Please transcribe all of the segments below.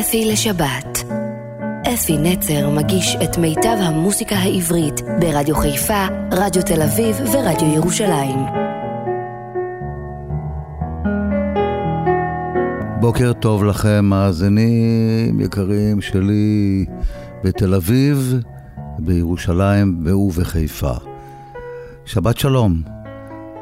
אפי לשבת. אפי נצר מגיש את מיטב המוסיקה העברית ברדיו חיפה, רדיו תל אביב ורדיו ירושלים. בוקר טוב לכם, מאזינים יקרים שלי בתל אביב, בירושלים ובחיפה. שבת שלום.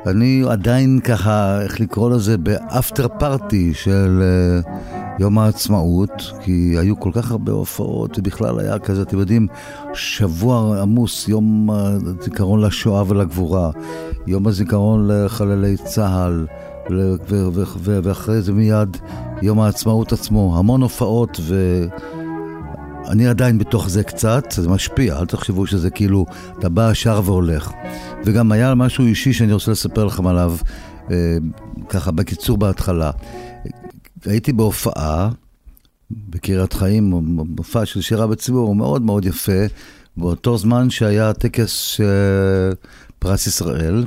אני עדיין ככה, איך לקרוא לזה, באפטר פארטי של uh, יום העצמאות, כי היו כל כך הרבה הופעות, ובכלל היה כזה, אתם יודעים, שבוע עמוס, יום הזיכרון לשואה ולגבורה, יום הזיכרון לחללי צה"ל, ואחרי זה מיד יום העצמאות עצמו, המון הופעות ו... אני עדיין בתוך זה קצת, זה משפיע, אל תחשבו שזה כאילו, אתה בא, שר והולך. וגם היה משהו אישי שאני רוצה לספר לכם עליו, אה, ככה בקיצור בהתחלה. הייתי בהופעה בקריית חיים, מופע של שירה בציבור, מאוד מאוד יפה, באותו זמן שהיה טקס פרס ישראל,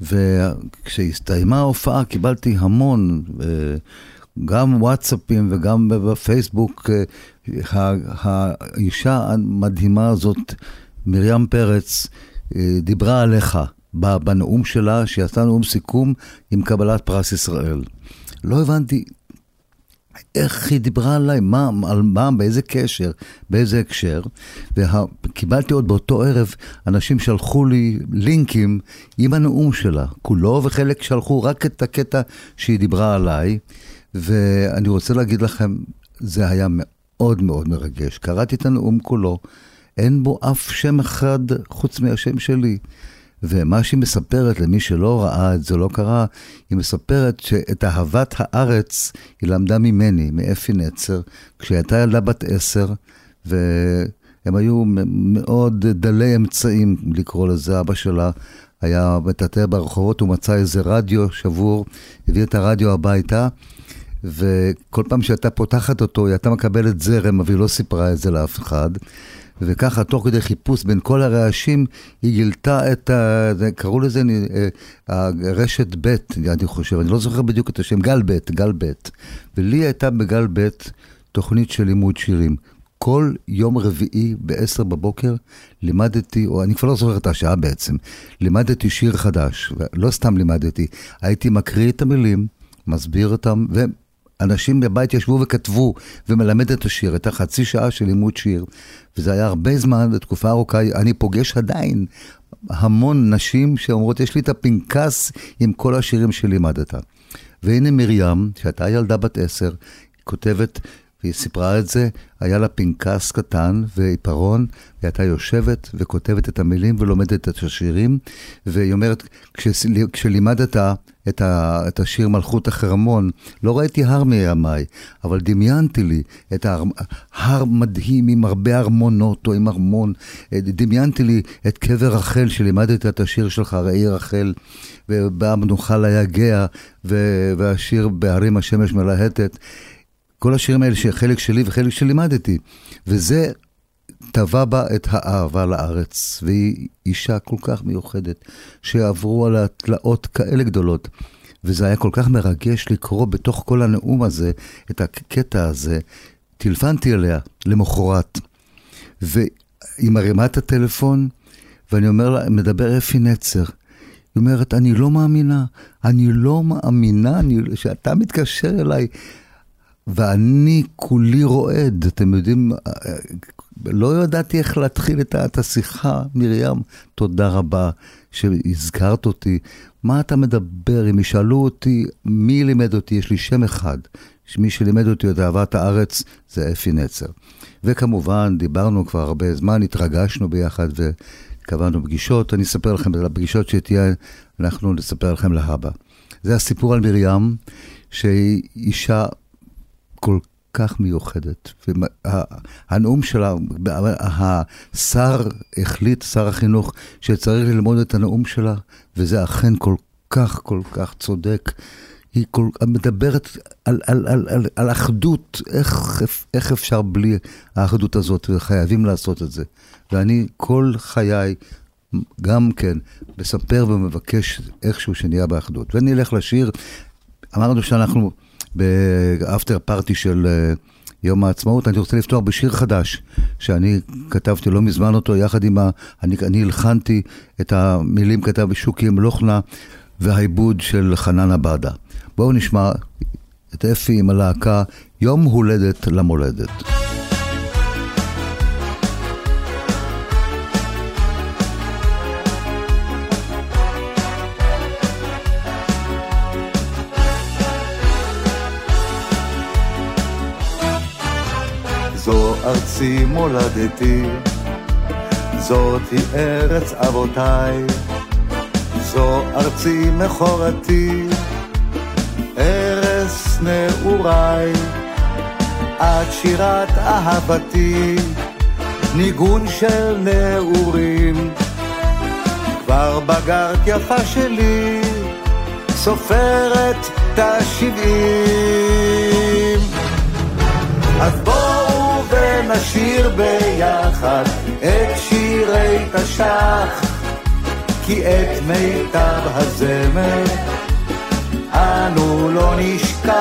וכשהסתיימה ההופעה קיבלתי המון, אה, גם וואטסאפים וגם בפייסבוק, אה, האישה המדהימה הזאת, מרים פרץ, אה, דיברה עליך בנאום שלה, שעשתה נאום סיכום עם קבלת פרס ישראל. לא הבנתי איך היא דיברה עליי, מה, על מה, באיזה קשר, באיזה הקשר. וקיבלתי עוד באותו ערב, אנשים שלחו לי לינקים עם הנאום שלה, כולו, וחלק שלחו רק את הקטע שהיא דיברה עליי. ואני רוצה להגיד לכם, זה היה מאוד מאוד מרגש. קראתי את הנאום כולו, אין בו אף שם אחד חוץ מהשם שלי. ומה שהיא מספרת, למי שלא ראה את זה, לא קרא, היא מספרת שאת אהבת הארץ היא למדה ממני, מאפי נצר, כשהיא הייתה ילדה בת עשר, והם היו מאוד דלי אמצעים, לקרוא לזה, אבא שלה היה מטאטא ברחובות, הוא מצא איזה רדיו שבור, הביא את הרדיו הביתה, וכל פעם שהייתה פותחת אותו, היא הייתה מקבלת זרם, אבל היא לא סיפרה את זה לאף אחד. וככה, תוך כדי חיפוש בין כל הרעשים, היא גילתה את ה... קראו לזה אה, רשת ב', אני חושב, אני לא זוכר בדיוק את השם, גל ב', גל ב'. ולי הייתה בגל ב' תוכנית של לימוד שירים. כל יום רביעי ב-10 בבוקר לימדתי, או אני כבר לא זוכר את השעה בעצם, לימדתי שיר חדש. לא סתם לימדתי, הייתי מקריא את המילים, מסביר אותם, אנשים בבית ישבו וכתבו, ומלמד את השיר, את החצי שעה של לימוד שיר. וזה היה הרבה זמן, בתקופה ארוכה, אני פוגש עדיין המון נשים שאומרות, יש לי את הפנקס עם כל השירים שלימדת. והנה מרים, שהייתה ילדה בת עשר, כותבת והיא סיפרה את זה, היה לה פנקס קטן ועיפרון, והיא הייתה יושבת וכותבת את המילים ולומדת את השירים, והיא אומרת, כש, כשלימדת את, ה, את השיר מלכות החרמון, לא ראיתי הר מימיי, אבל דמיינתי לי את ההר, הר מדהים עם הרבה ארמונות או עם ארמון, דמיינתי לי את קבר רחל שלימדת את השיר שלך, ראי רחל, ובאה מנוחה ליגע, והשיר בהרים השמש מלהטת. כל השירים האלה שחלק שלי וחלק שלימדתי. וזה טבע בה את האהבה לארץ, והיא אישה כל כך מיוחדת, שעברו על התלאות כאלה גדולות. וזה היה כל כך מרגש לקרוא בתוך כל הנאום הזה, את הקטע הזה. טלפנתי אליה למחרת, והיא מרימה את הטלפון, ואני אומר לה, מדבר אפי נצר. היא אומרת, אני לא מאמינה, אני לא מאמינה אני, שאתה מתקשר אליי. ואני כולי רועד, אתם יודעים, לא ידעתי איך להתחיל את השיחה. מרים, תודה רבה שהזכרת אותי. מה אתה מדבר? אם ישאלו אותי, מי לימד אותי? יש לי שם אחד. מי שלימד אותי את אהבת הארץ זה אפי נצר. וכמובן, דיברנו כבר הרבה זמן, התרגשנו ביחד וקבענו פגישות. אני אספר לכם על הפגישות שתהיה, אנחנו נספר לכם להבא. זה הסיפור על מרים, שהיא אישה כל כך מיוחדת. והנאום שלה, השר החליט, שר החינוך, שצריך ללמוד את הנאום שלה, וזה אכן כל כך כל כך צודק. היא כל, מדברת על, על, על, על, על אחדות, איך, איך אפשר בלי האחדות הזאת, וחייבים לעשות את זה. ואני כל חיי, גם כן, מספר ומבקש איכשהו שנהיה באחדות. ונלך לשיר, אמרנו שאנחנו באפטר פארטי של אה, יום העצמאות, אני רוצה לפתוח בשיר חדש, שאני כתבתי לא מזמן אותו, יחד עם ה... אני, אני הלחנתי את המילים, כתב שוקי מלוכנה והעיבוד של חנן עבדה. בואו נשמע את אפי עם הלהקה יום הולדת למולדת. ארצי מולדתי, זאת היא ארץ אבותיי, זו ארצי מכורתי, ארץ נעוריי, את שירת אהבתי, ניגון של נעורים, כבר בגרת יפה שלי, סופרת את השבעים. אז בואו ונשיר ביחד את שירי תש"ח, כי את מיטב הזמר אנו לא נשכח.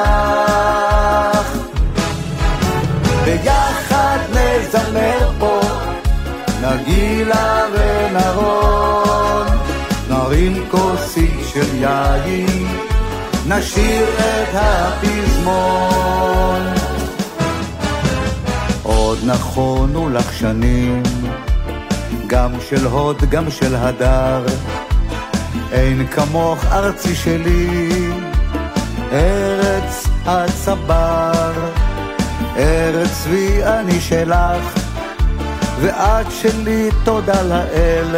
ביחד נזמר פה נגילה ונרון, נרים כוסית של יין, נשיר את הפזמון. נכונו לך שנים, גם של הוד, גם של הדר. אין כמוך ארצי שלי, ארץ הצבר. ארץ צבי אני שלך, ואת שלי תודה לאל.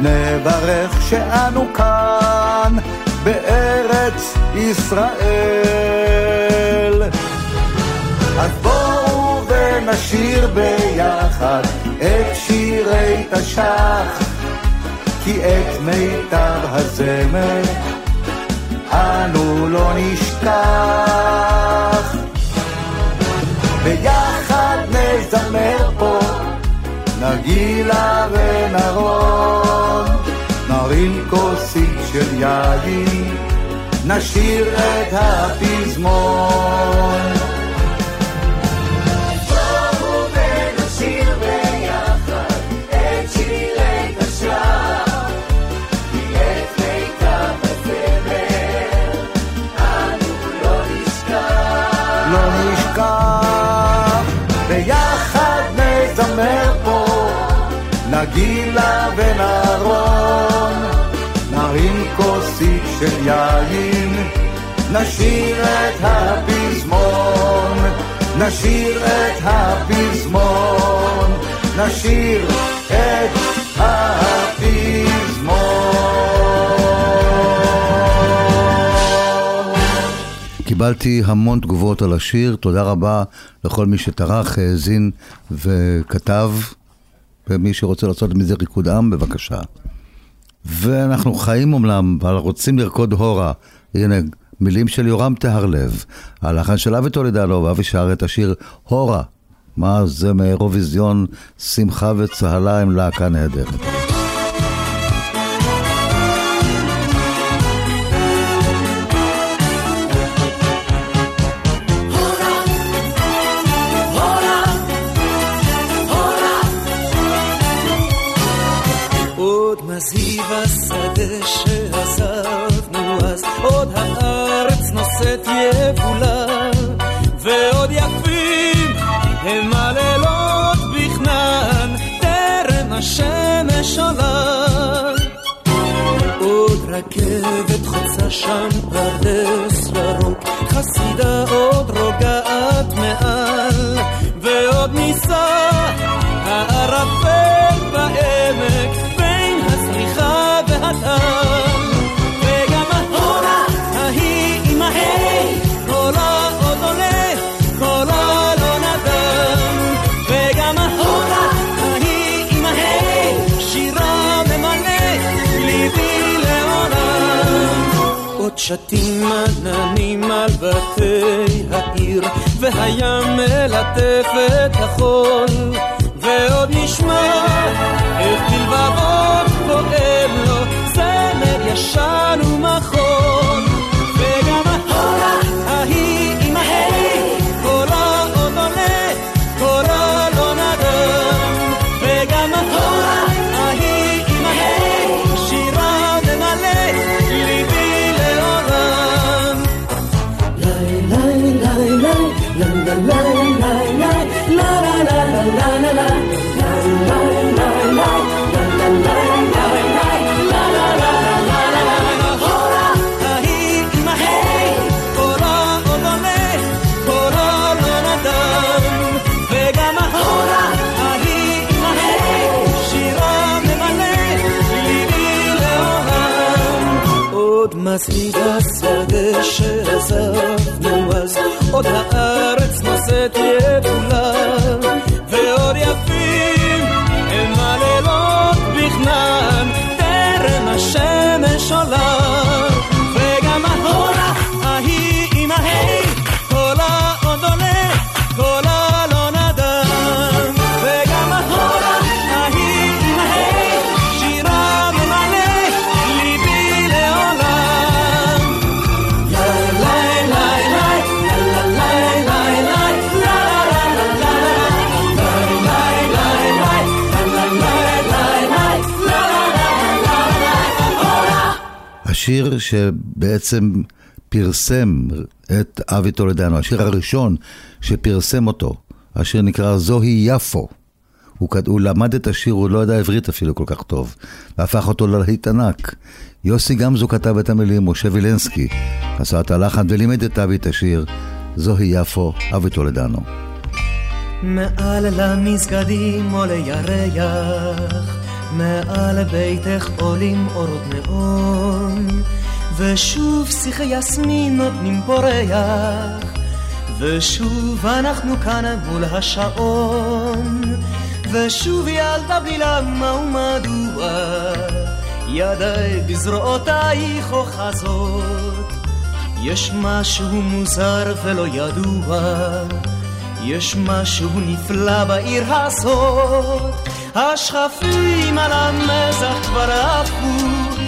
נברך שאנו כאן בארץ ישראל. אז בואו ונשיר ביחד את שירי תש"ח, כי את מיטב הזמר אנו לא נשכח. ביחד נזמר פה נגילה ונרון, נרים כוסית של יין, נשיר את הפזמון. נגילה ונרון, נרים כוסית של יין, נשיר את הפזמון, נשיר את הפזמון, נשיר את הפזמון. קיבלתי המון תגובות על השיר, תודה רבה לכל מי שטרח, האזין וכתב, ומי שרוצה לעשות מזה ריקוד עם, בבקשה. ואנחנו חיים אומנם, אבל רוצים לרקוד הורה. הנה, מילים של יורם טהרלב, הלחן של אבי טולדנו, ואבי שר את השיר הורה. מה זה מאירוויזיון שמחה וצהלה עם להקה נהדרת. שם פרדס ירוק, חסידה עוד רוגעת מעל, ועוד נישא שתים עננים על בתי העיר, והים מלטף את החול, ועוד נשמע איך בלבבות פועם לו זמר ישן ומחול. השדה שעזבנו אז עוד הארץ נושאת השיר שבעצם פרסם את אבי טולדנו, השיר הראשון שפרסם אותו, השיר נקרא זוהי יפו. הוא, הוא למד את השיר, הוא לא ידע עברית אפילו כל כך טוב, והפך אותו ללהיט ענק. יוסי גמזו כתב את המילים, משה וילנסקי עשה את הלחן ולימד את אבי את השיר, זוהי יפו, אבי טולדנו. מעל למסגדים עולה ירח מעל ביתך עולים אורות נאון, ושוב שיחי יסמין נותנים פורח, ושוב אנחנו כאן מול השעון, ושוב ילדה בלי למה ומדוע, ידיי בזרועותייך אוחזות, יש משהו מוזר ולא ידוע, יש משהו נפלא בעיר הזאת. השכפים על המזח כבר עפו,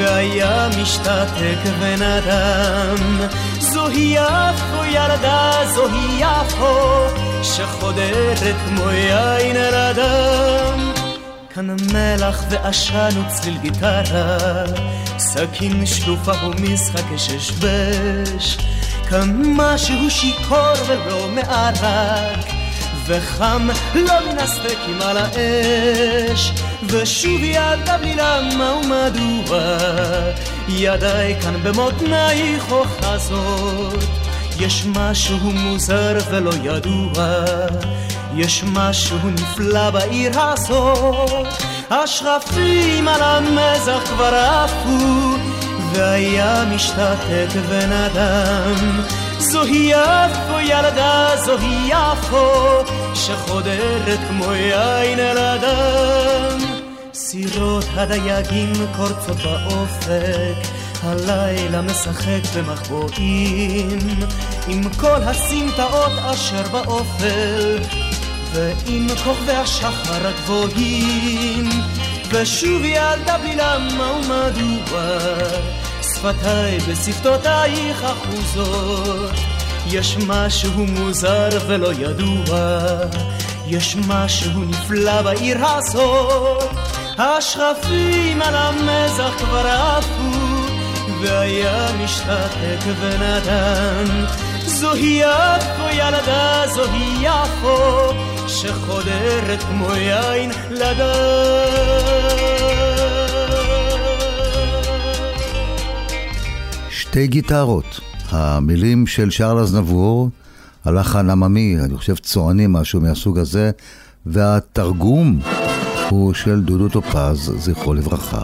והיה משתתק בן אדם. זוהי יפו ילדה, זוהי יפו, שחודרת כמו יין אל אדם. כאן מלח ועשן וצליל גיטרה, סכין שלופה ומשחק ששבש. כאן משהו שיכור ולא מערק. וחם לא מן הסטייקים על האש. ושוב ילדה בלי למה ומדוע ידיי כאן במותנייך אוחזות. יש משהו מוזר ולא ידוע. יש משהו נפלא בעיר הזאת. השרפים על המזח כבר עפו והיה משתתק בן אדם זוהי יפו ילדה, זוהי יפו, שחודרת כמו יין אל אדם. סירות הדייגים קורצות באופק, הלילה משחק במחבואים, עם כל הסמטאות אשר באופל, ועם כוכבי השחר הגבוהים, ושוב ילדה בלי למה ומדוע. שפתיי בשפתותייך אחוזות. יש משהו מוזר ולא ידוע, יש משהו נפלא בעיר הזאת. השכפים על המזח כבר עפו, והיה משתתק ונדן. זוהי יפו ילדה, זוהי יפו, שחודרת כמו יין לדן. שתי גיטרות, המילים של שרלס נבור, הלחן עממי, אני חושב צועני, משהו מהסוג הזה, והתרגום הוא של דודו טופז, זכרו לברכה.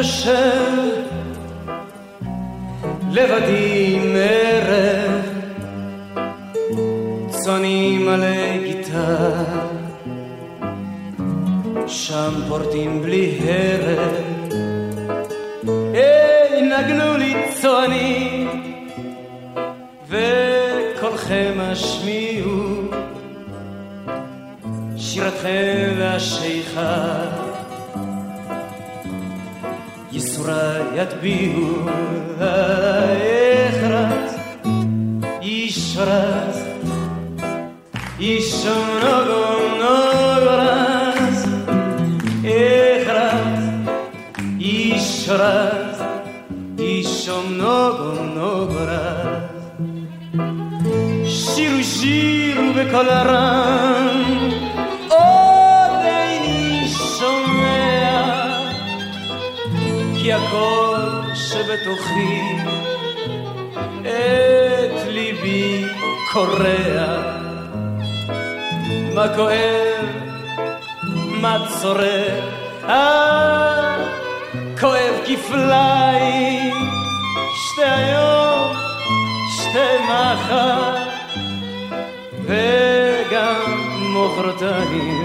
יושב לבדי מערב צוני מלא גיטר שם פורטים בלי הרב נגנו לי צועני וקולכם השמיעו שירתכם והשיכה يسرى بيه إخراس يشراس يشنغم نغراس إخراس يشراس يشنغم نغراس شيرو شيرو بكالراس הקול שבתוכי את ליבי קורע. מה כואב מה צורר? אה כואב כפליים. שתי היום שתי מחר וגם מחרתיים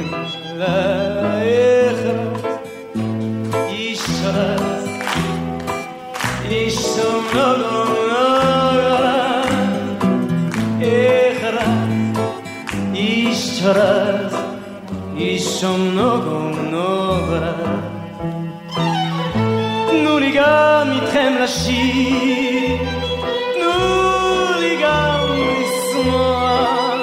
ישום נוגרה תנו לי גם איתכם לשיר תנו לי גם לשמוח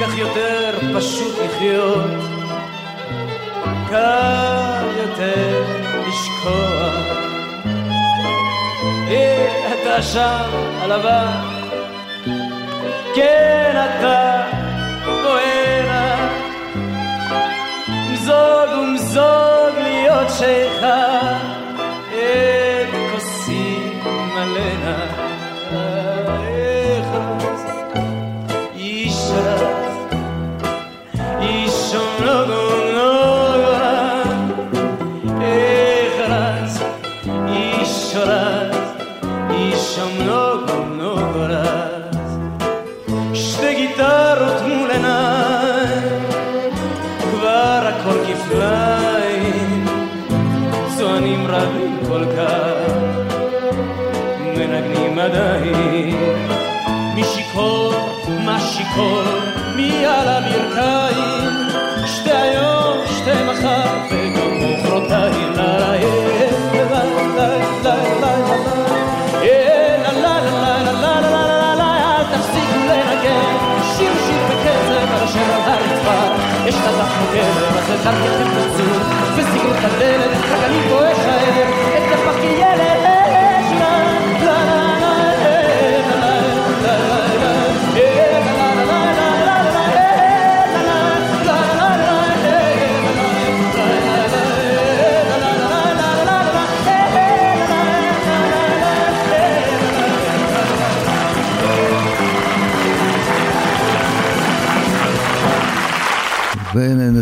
כך יותר פשוט לחיות, קל יותר לשכוח. אתה שם הלבן, כן אתה להיות שיכה, Subject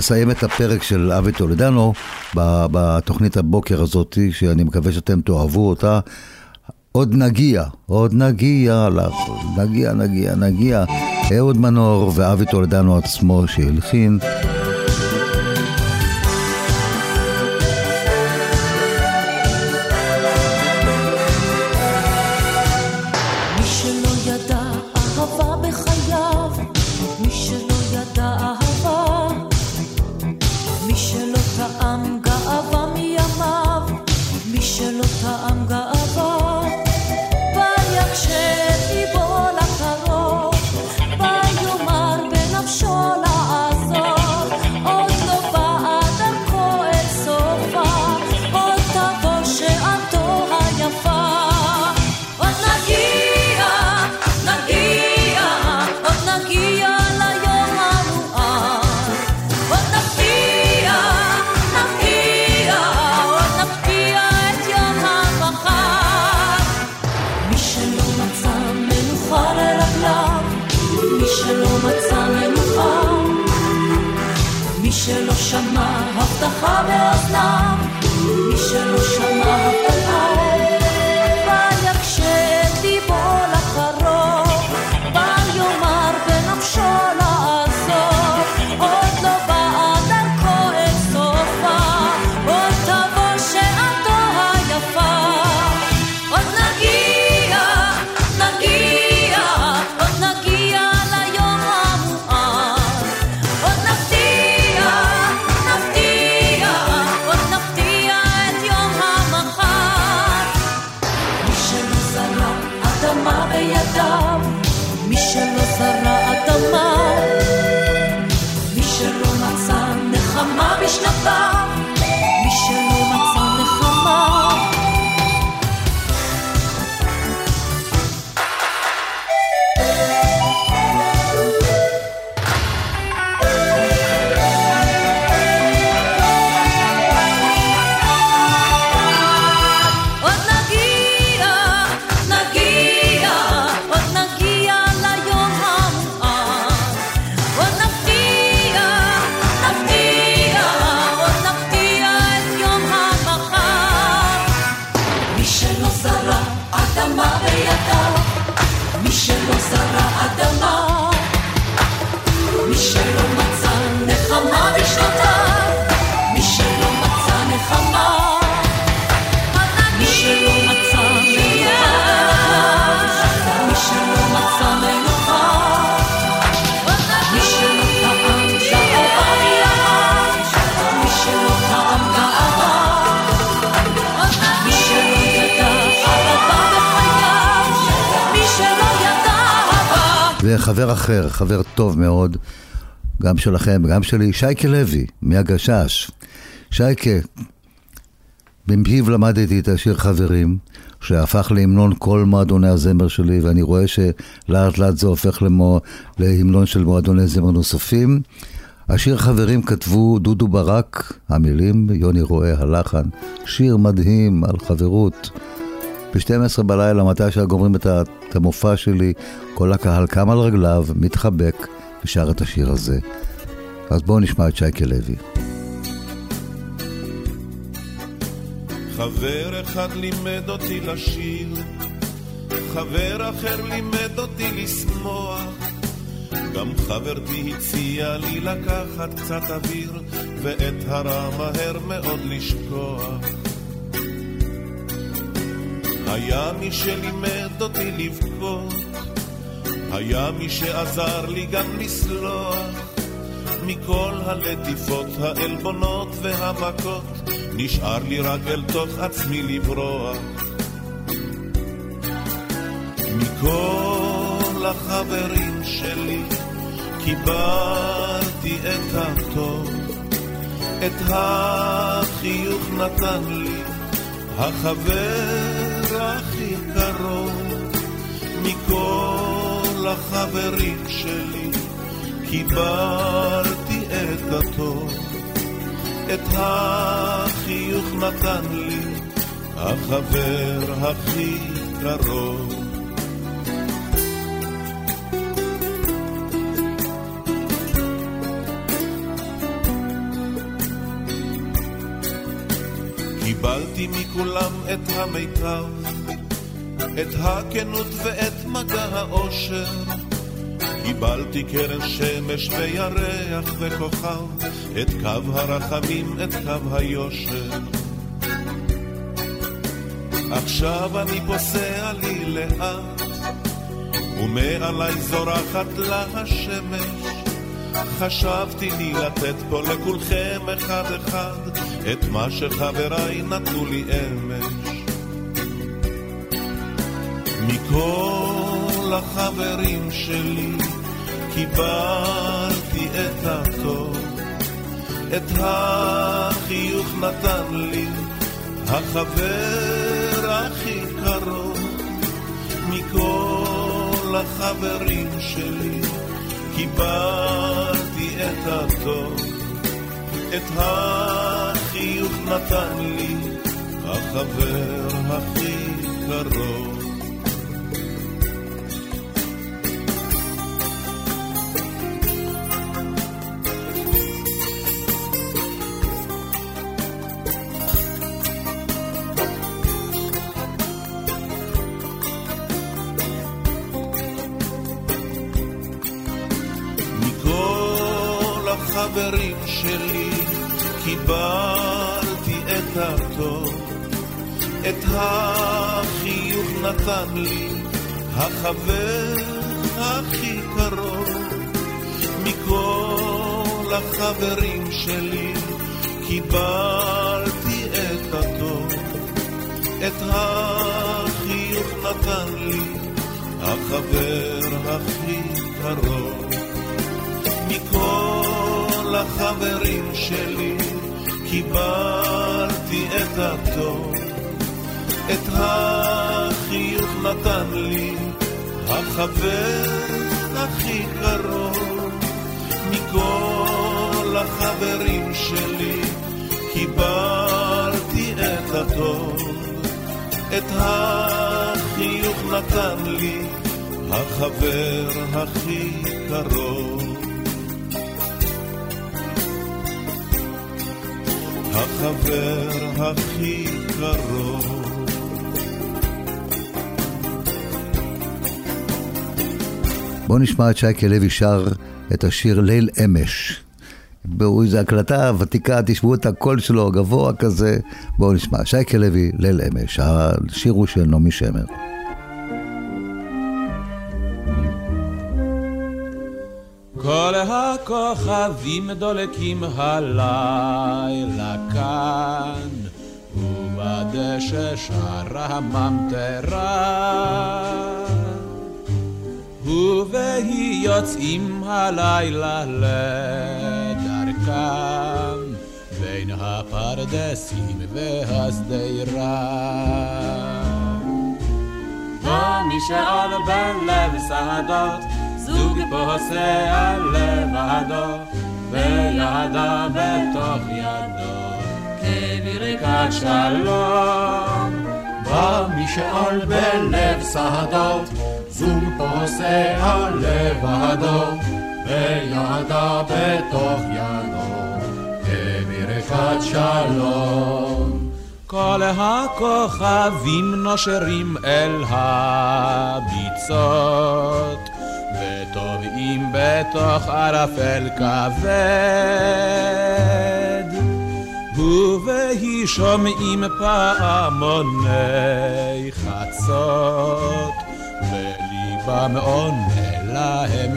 ונסיים את הפרק של אבי טולדנו בתוכנית הבוקר הזאת, שאני מקווה שאתם תאהבו אותה. עוד נגיע, עוד נגיע נגיע, נגיע, נגיע. אהוד מנור ואבי טולדנו עצמו שהלחין. וחבר אחר, חבר טוב מאוד, גם שלכם וגם שלי, שייקה לוי, מהגשש. שייקה, במפיו למדתי את השיר חברים, שהפך להמנון כל מועדוני הזמר שלי, ואני רואה שלאט לאט זה הופך למו, להמנון של מועדוני זמר נוספים. השיר חברים כתבו דודו ברק, המילים, יוני רואה, הלחן. שיר מדהים על חברות. ב-12 בלילה, מתי שגומרים את המופע שלי, כל הקהל קם על רגליו, מתחבק, ושר את השיר הזה. אז בואו נשמע את שייקה לוי. חבר אחד לימד אותי לשיר, חבר אחר לימד אותי לשמוח. גם חברתי הציעה לי לקחת קצת אוויר, ואת הרע מהר מאוד לשכוח. היה מי שלימד אותי לבכות, היה מי שעזר לי גם לסלוח. מכל הלטיפות, העלבונות והמכות, נשאר לי רק אל תוך עצמי לברוח. מכל החברים שלי קיבלתי את הטוב, את החיוך נתן לי החבר הכי קרוב מכל החברים שלי קיבלתי את הטוב, את החיוך נתן לי החבר הכי קרוב. קיבלתי מכולם את המיטב, את הכנות ואת מגע האושר. קיבלתי קרן שמש וירח וכוכב, את קו הרחמים, את קו היושר. עכשיו אני פוסע לי לאט, ומעלי זורחת לה השמש. חשבתי לי לתת פה לכולכם אחד אחד את מה שחבריי נתנו לי אמש. מכל החברים שלי קיבלתי את הטוב, את החיוך נתן לי החבר הכי קרוב. מכל החברים שלי קיבלתי את הטוב, את החיוך נתן לי החבר הכי קרוב. את החיוך נתן לי החבר הכי קרוב. מכל החברים שלי קיבלתי את הטוב, את החיוך נתן לי החבר הכי קרוב. מכל החברים שלי קיבלתי את הטוב, את החיוך נתן לי החבר הכי קרוב מכל החברים שלי קיבלתי את הטוב, את החיוך נתן לי החבר הכי קרוב. החבר הכי קרוב. בואו נשמע את שייקה לוי שר את השיר ליל אמש. זו הקלטה ותיקה, תשמעו את הקול שלו הגבוה כזה. בואו נשמע, שייקה לוי, ליל אמש. השיר הוא של נעמי שמר. כל הכוכבים דולקים הלילה כאן, ובדשא שרה הממטרה. ובהי יוצאים הלילה לדרכם, בין הפרדסים והשדרה. ומי שעול בלב שדות זוג פוסע לבדו, וידה בתוך ידו, כברכת שלום. בא משאול בלב שדות, זוג פוסע לבדו, וידה בתוך ידו, כברכת שלום. כל הכוכבים נושרים אל הביצות, וטובעים בתוך ערפל כבד. ובהי שומעים פעמוני חצות, עונה להם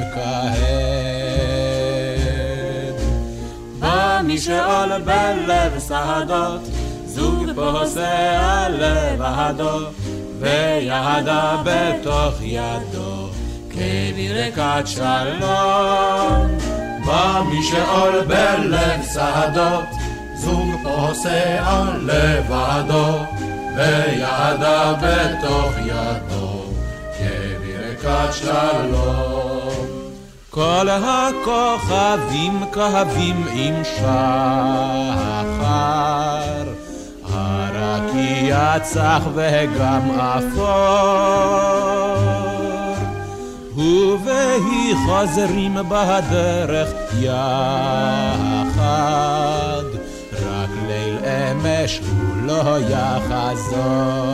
מי שאול בלב שדות, זוג פוסע לבדו, וידה בתוך ידו. כברכת שלום. שאול בלב שדות, זוג פוסע לבדו, וידה בתוך ידו, כברכת שלום. כל הכוכבים כהבים עם שחר, הרקיע צח וגם אפור. ובהי חוזרים בדרך יחד, רק ליל אמש הוא לא יחזור.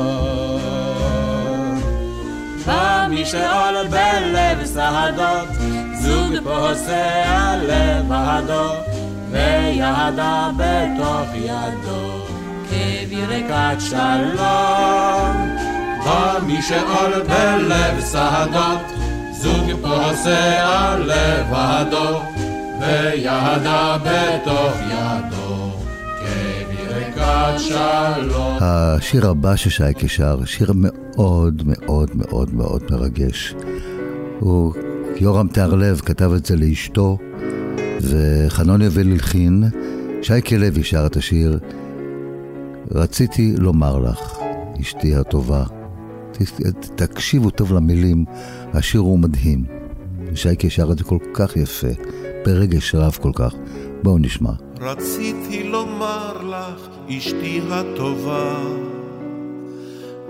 מי שאול בלב שדות, זוג פוסע לבדו, וידה בתוך ידו, כברכת שלום. בא מי שאול בלב שדות, זוג פוסע לבדו, וידה בתוך ידו. השיר הבא ששייקה שר, שיר מאוד מאוד מאוד מאוד מרגש. הוא, יורם תיארלב כתב את זה לאשתו, וחנון יובל הלחין, שייקה לוי שר את השיר, רציתי לומר לך, אשתי הטובה. תקשיבו טוב למילים, השיר הוא מדהים. שייקה שר את זה כל כך יפה, ברגש רב כל כך. בואו נשמע. רציתי לומר לך, אשתי הטובה,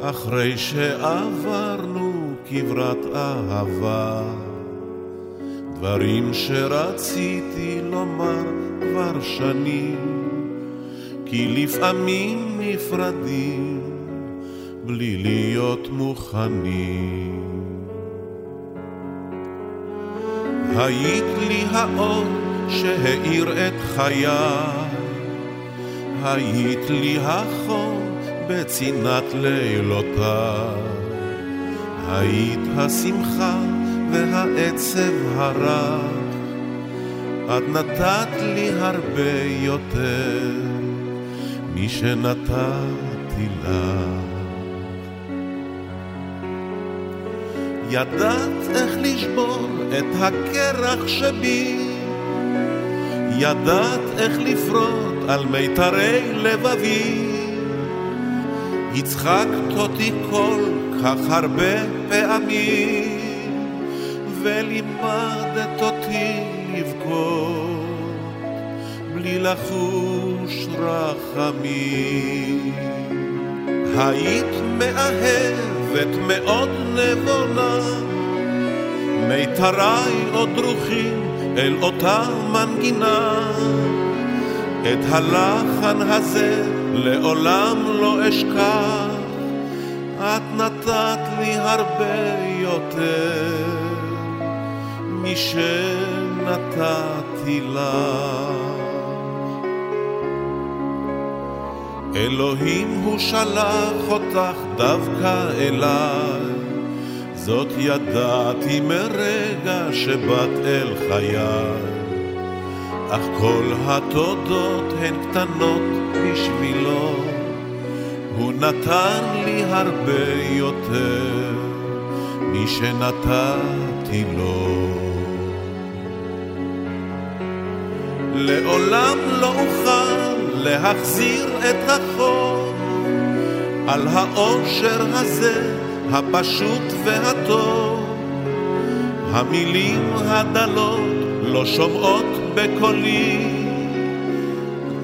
אחרי שעברנו כברת אהבה, דברים שרציתי לומר כבר שנים, כי לפעמים נפרדים בלי להיות מוכנים. היית לי האור שהאיר את חיי, היית לי החום בצנעת לילותיי, היית השמחה והעצב הרך, את נתת לי הרבה יותר משנתתי לך. ידעת איך לשבור את הקרח שבי, ידעת איך לפרוט על מיתרי לבבי. הצחקת אותי כל כך הרבה פעמים, ולימדת אותי לבכות בלי לחוש רחמים. היית מאהבת מאוד נבונה, מיתרי עוד דרוכים אל אותה מנגינה. את הלחן הזה לעולם לא אשכח, את נתת לי הרבה יותר משנתתי לך. אלוהים הוא שלח אותך דווקא אליי, זאת ידעתי מרגע שבאת אל חיי. אך כל התודות הן קטנות בשבילו, הוא נתן לי הרבה יותר משנתתי לו. לעולם לא אוכל להחזיר את החוב על האושר הזה, הפשוט והטוב. המילים הדלות לא שומעות בקולי,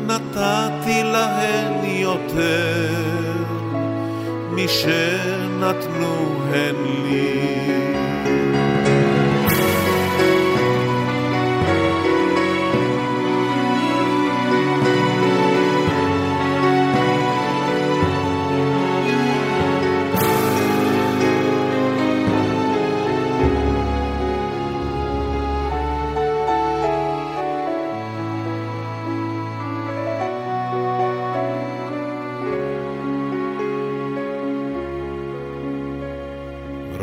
נתתי להן יותר משנתנו הן לי.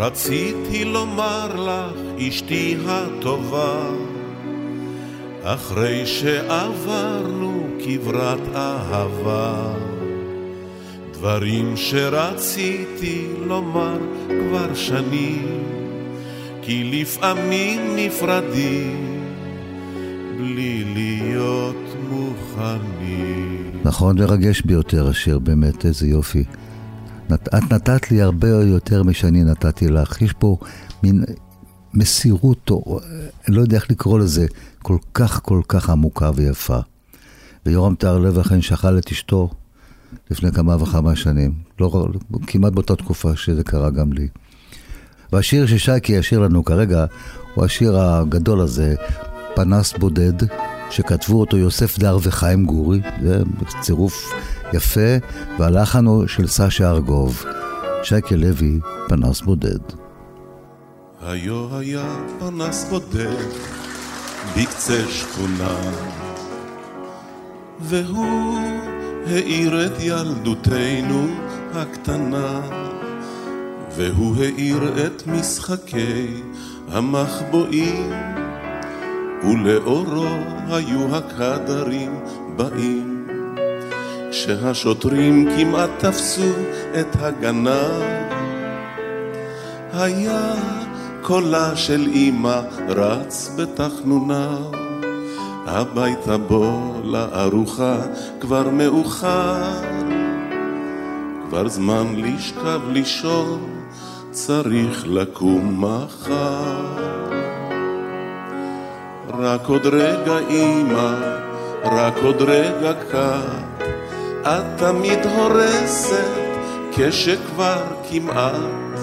רציתי לומר לך, אשתי הטובה, אחרי שעברנו כברת אהבה, דברים שרציתי לומר כבר שנים, כי לפעמים נפרדים בלי להיות מוכנים. נכון, מרגש ביותר השיר, באמת, איזה יופי. את נתת לי הרבה יותר משאני נתתי לך. יש פה מין מסירות, או אני לא יודע איך לקרוא לזה, כל כך כל כך עמוקה ויפה. ויורם טהרלב אכן שכל את אשתו לפני כמה וכמה שנים, לא, כמעט באותה תקופה שזה קרה גם לי. והשיר ששייקי ישיר לנו כרגע הוא השיר הגדול הזה, פנס בודד, שכתבו אותו יוסף דר וחיים גורי, זה צירוף יפה, והלחן הוא של סשה ארגוב. שייקה לוי, פנס בודד. היו היה פנס בודד בקצה שכונה, והוא האיר את ילדותנו הקטנה, והוא האיר את משחקי המחבואים, ולאורו היו הקדרים באים. כשהשוטרים כמעט תפסו את הגנב, היה קולה של אמא רץ בתחנונה, הביתה בוא לארוחה כבר מאוחר, כבר זמן לשכב לישון, צריך לקום מחר. רק עוד רגע אמא, רק עוד רגע קר. את תמיד הורסת כשכבר כמעט.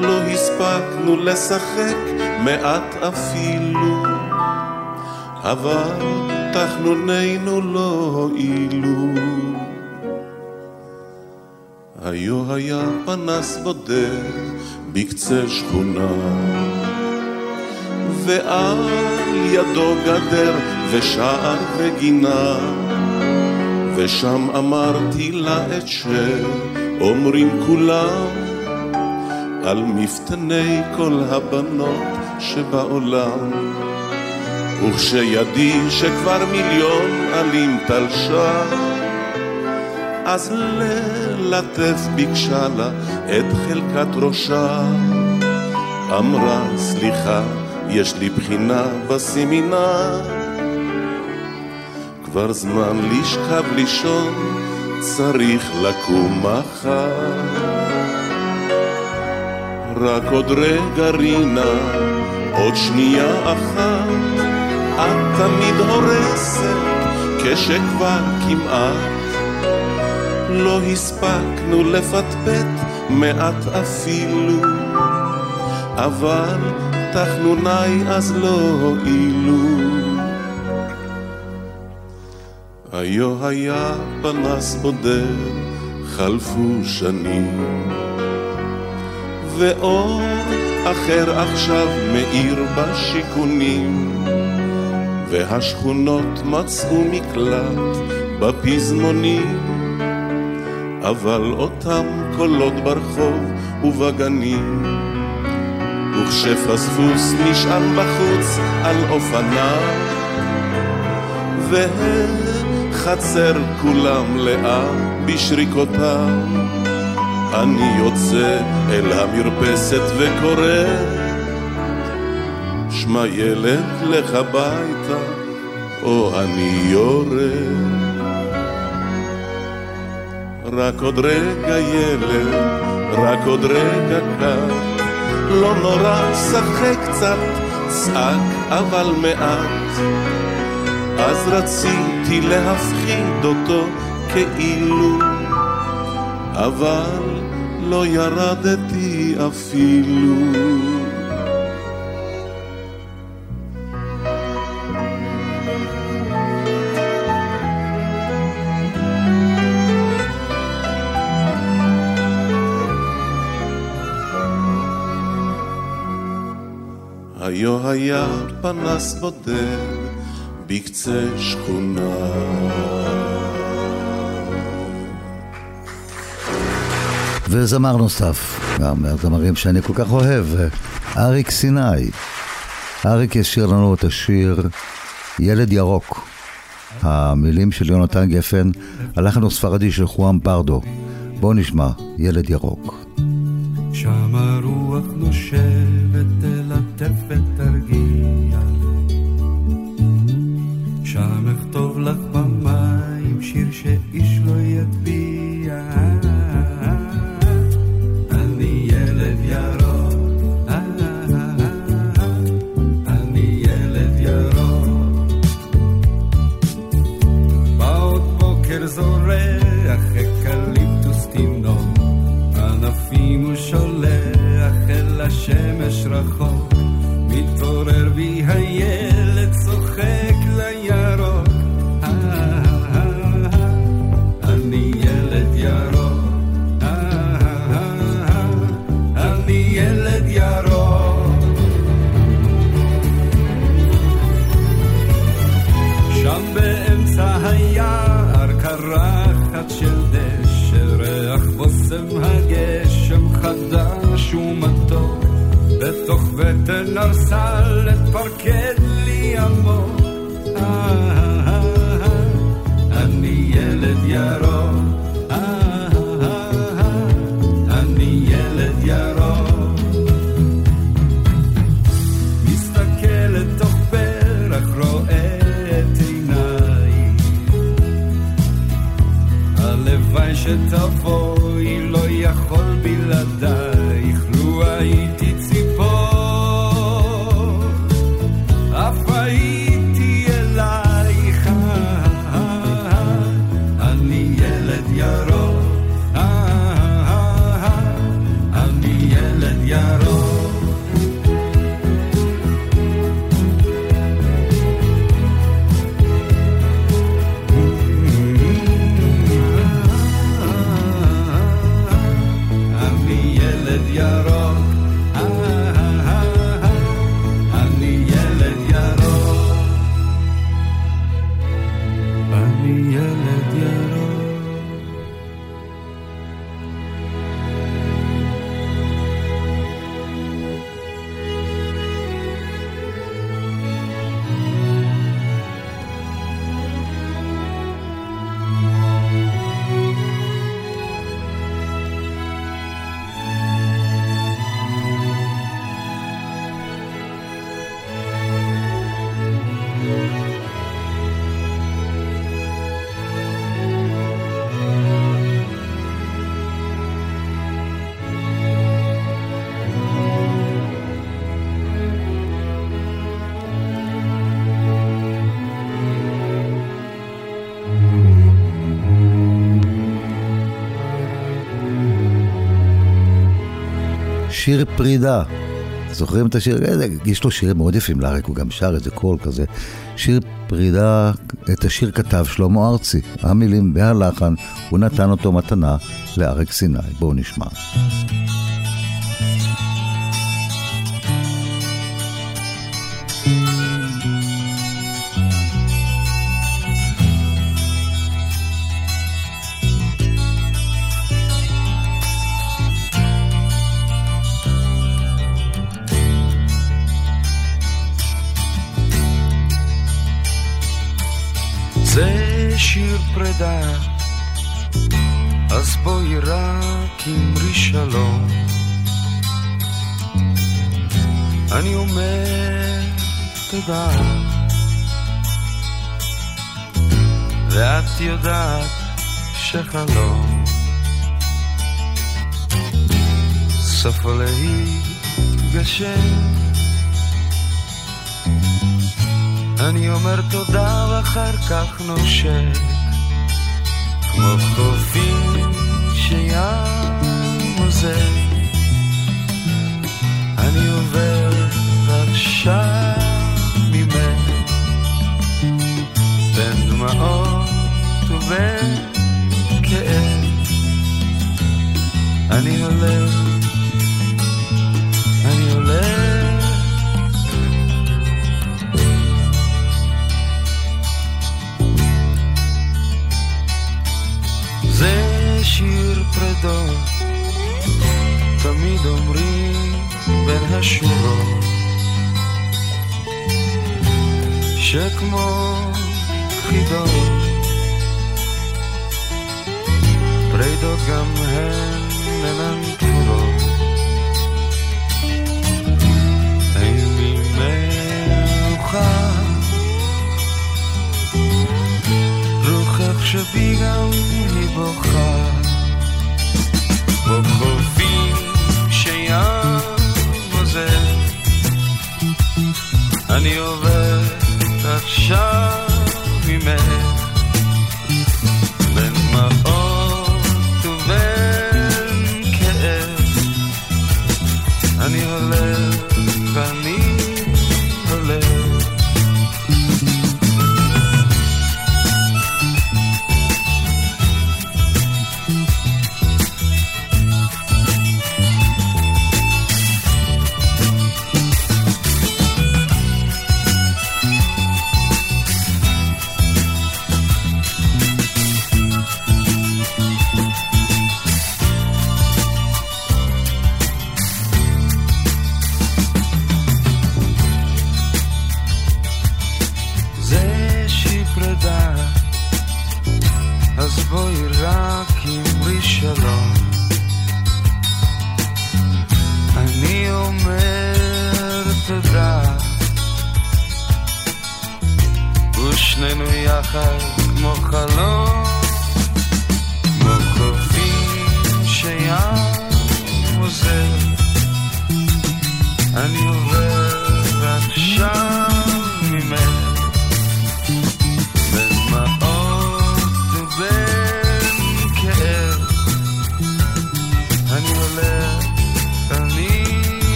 לא הספקנו לשחק מעט אפילו אבל תחנונינו לא הועילו. היו היה פנס בודד בקצה שכונה ועל ידו גדר ושער וגינה ושם אמרתי לה את שאומרים כולם על מפתני כל הבנות שבעולם. וכשידי שכבר מיליון עלים תלשה אז ללטף ביקשה לה את חלקת ראשה. אמרה סליחה יש לי בחינה בסמינר כבר זמן לשכב לישון, צריך לקום מחר. רק עוד רגע רינה, עוד שנייה אחת, את תמיד הורסת כשכבר כמעט לא הספקנו לפטפט מעט אפילו, אבל תחנוני אז לא הועילו. היו היה פנס בודד, חלפו שנים, ואור אחר עכשיו מאיר בשיכונים, והשכונות מצאו מקלט בפזמונים, אבל אותם קולות ברחוב ובגנים, וכשפספוס נשען בחוץ על אופניו, וחצר כולם לאה בשריקותיו. אני יוצא אל המרפסת וקורא, שמע ילד לך ביתה, או אני יורד. רק עוד רגע ילד, רק עוד רגע קט, לא נורא, שחק קצת, צעק אבל מעט. אז רציתי להפחיד אותו כאילו, אבל לא ירדתי אפילו. היה פנס בודד בקצה שכונה. וזמר נוסף, גם מהזמרים שאני כל כך אוהב, אריק סיני. אריק ישיר לנו את השיר ילד ירוק. המילים של יונתן גפן, הלחן הספרדי של חואם פרדו. בואו נשמע, ילד ירוק. שיר פרידה. זוכרים את השיר? אה, יש לו שירים מאוד יפים לאריק, הוא גם שר איזה קול כזה. שיר פרידה, את השיר כתב שלמה ארצי. המילים והלחן, הוא נתן אותו מתנה לאריק סיני. בואו נשמע. יודעת שחלום סופו להתגשם. אני אומר תודה ואחר כך נושק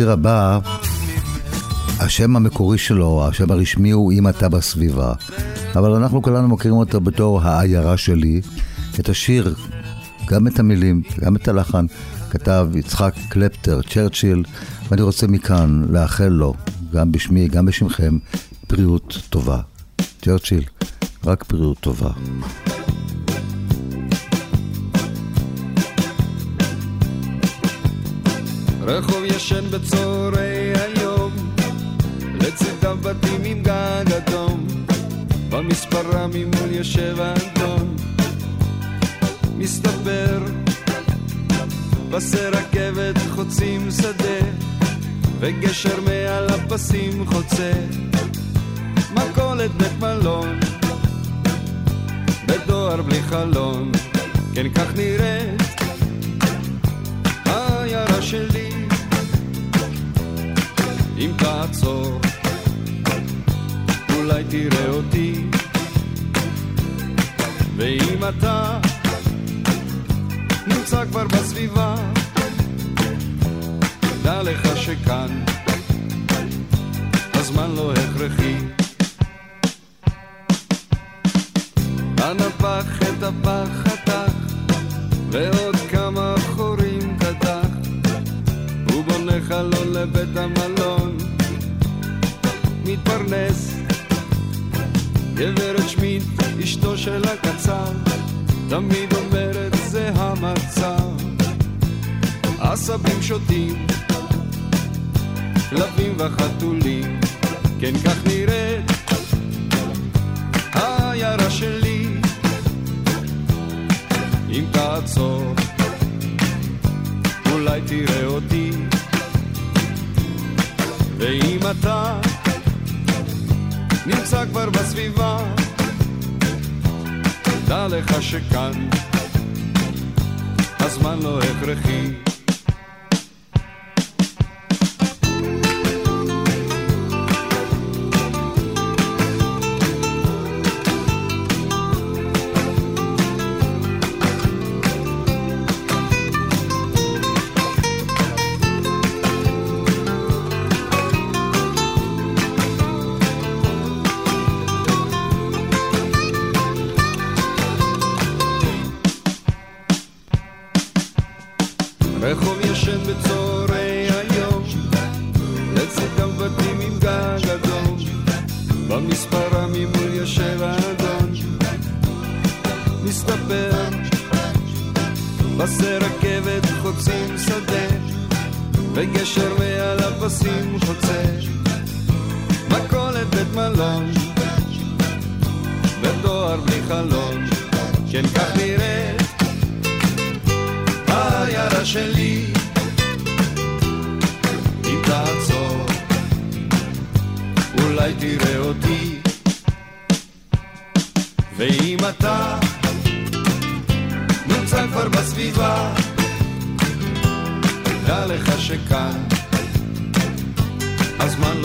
השיר הבא, השם המקורי שלו, השם הרשמי הוא אם אתה בסביבה. אבל אנחנו כולנו מכירים אותו בתור העיירה שלי. את השיר, גם את המילים, גם את הלחן, כתב יצחק קלפטר, צ'רצ'יל, ואני רוצה מכאן לאחל לו, גם בשמי, גם בשמכם, בריאות טובה. צ'רצ'יל, רק בריאות טובה. רחוב ישן בצהרי היום, לצידיו בתים עם גג אדום, במספרה ממול יושב אנטון, מסתבר פסי רכבת חוצים שדה, וגשר מעל הפסים חוצה, מכולת בית מלון, בדואר בלי חלון, כן כך נראית שלי. אם תעצור, אולי תראה אותי, ואם אתה נמצא כבר בסביבה, דע לך שכאן הזמן לא הכרחי. אנא פח את הפח חתך, ועוד ובונה חלון לבית המלון, מתפרנס. גברת שמיט, אשתו של הקצר, תמיד אומרת זה המצב. עשבים שותים, כלבים וחתולים, כן כך נראית העיירה שלי. אם תעצור, אולי תראה אתה נמצא כבר בסביבה, דע לך שכאן הזמן לא הכרחי.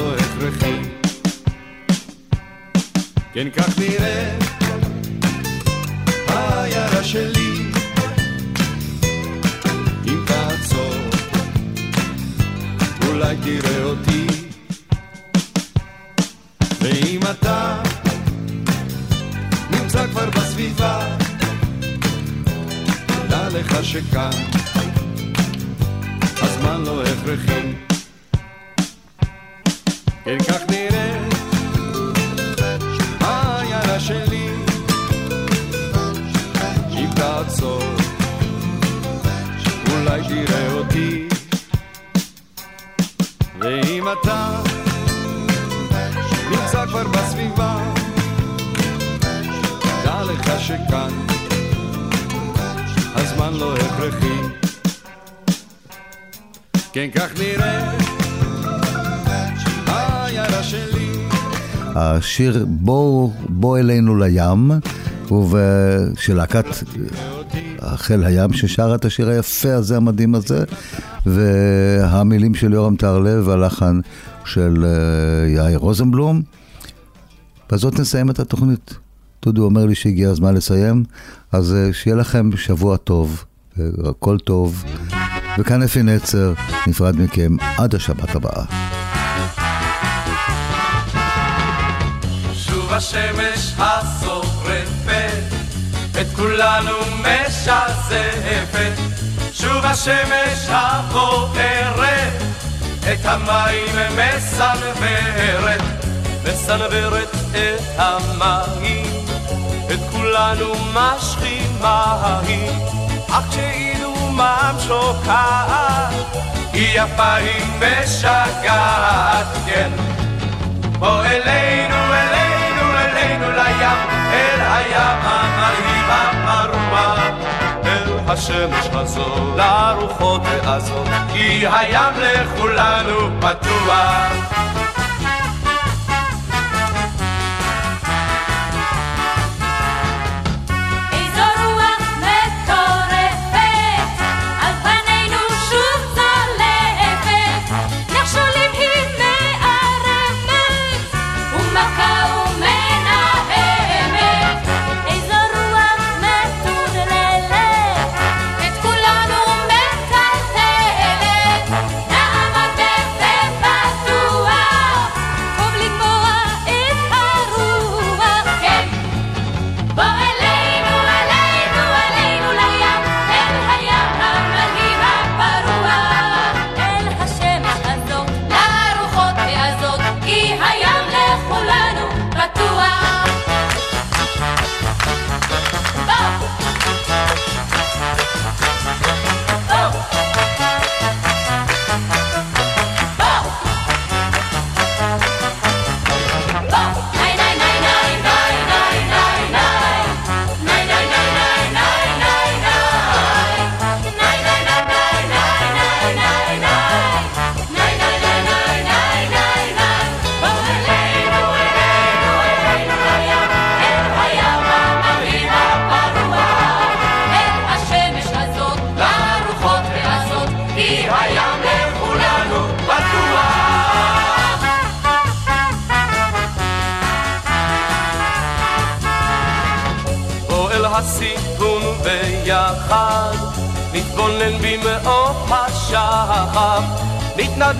הזמן לא הכרחי כן כך נראה העיירה שלי אם תעצור, אולי תראה אותי. ואם אתה נמצא כבר בסביבה, דע לך שכאן הזמן לא הכרחי. כן כך נראה. העיירה שלי, אם תעצור אולי תראה אותי. ואם אתה נמצא כבר בסביבה דע לך שכאן הזמן לא הכרחי. כן כך העיירה השיר בוא, בוא אלינו לים, הוא של להקת חיל הים ששרה את השיר היפה הזה, המדהים הזה, והמילים של יורם טהרלב והלחן של אה, יאיר רוזנבלום. בזאת נסיים את התוכנית. דודו אומר לי שהגיע הזמן לסיים, אז אה, שיהיה לכם שבוע טוב, הכל טוב. וכאן אפי נצר, נפרד מכם עד השבת הבאה. שוב השמש השורפת. את כולנו משזפת שוב השמש הבוערת. את המים מסנוורת. מסנוורת את המים. את כולנו משחימה היא אך כשאידומם שוקעת היא יפה היא משגעת. כן. בוא אלינו אלינו לים אל הים המרהיב הפרוע אל השמש הזו, לרוחות העזות, כי הים לכולנו פתוח.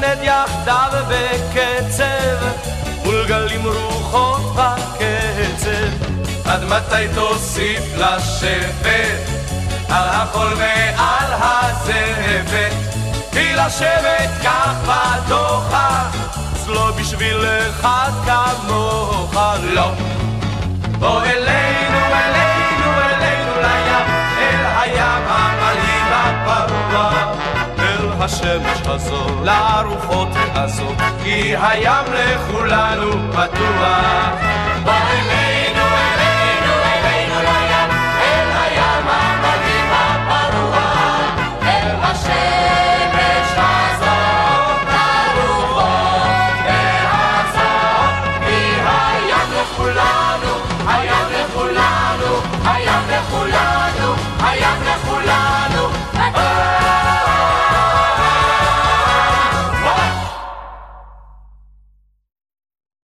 נתנדנד יחדיו בקצב, מול גלים רוחות בקצב. עד מתי תוסיף לשבת, על החול ועל הזבת, כי לשבת כך בדוחק, אז לא בשבילך כמוך, לא. בוא אלינו, אלינו, אלינו לים, אל הים המלהיב הפרוע. השמש הזו, לארוחות הזאת, כי הים לכולנו פתוח. בוא אלינו, אלינו, אלינו לא לים, אל הים המדהים הפרוע, אל השמש הזו.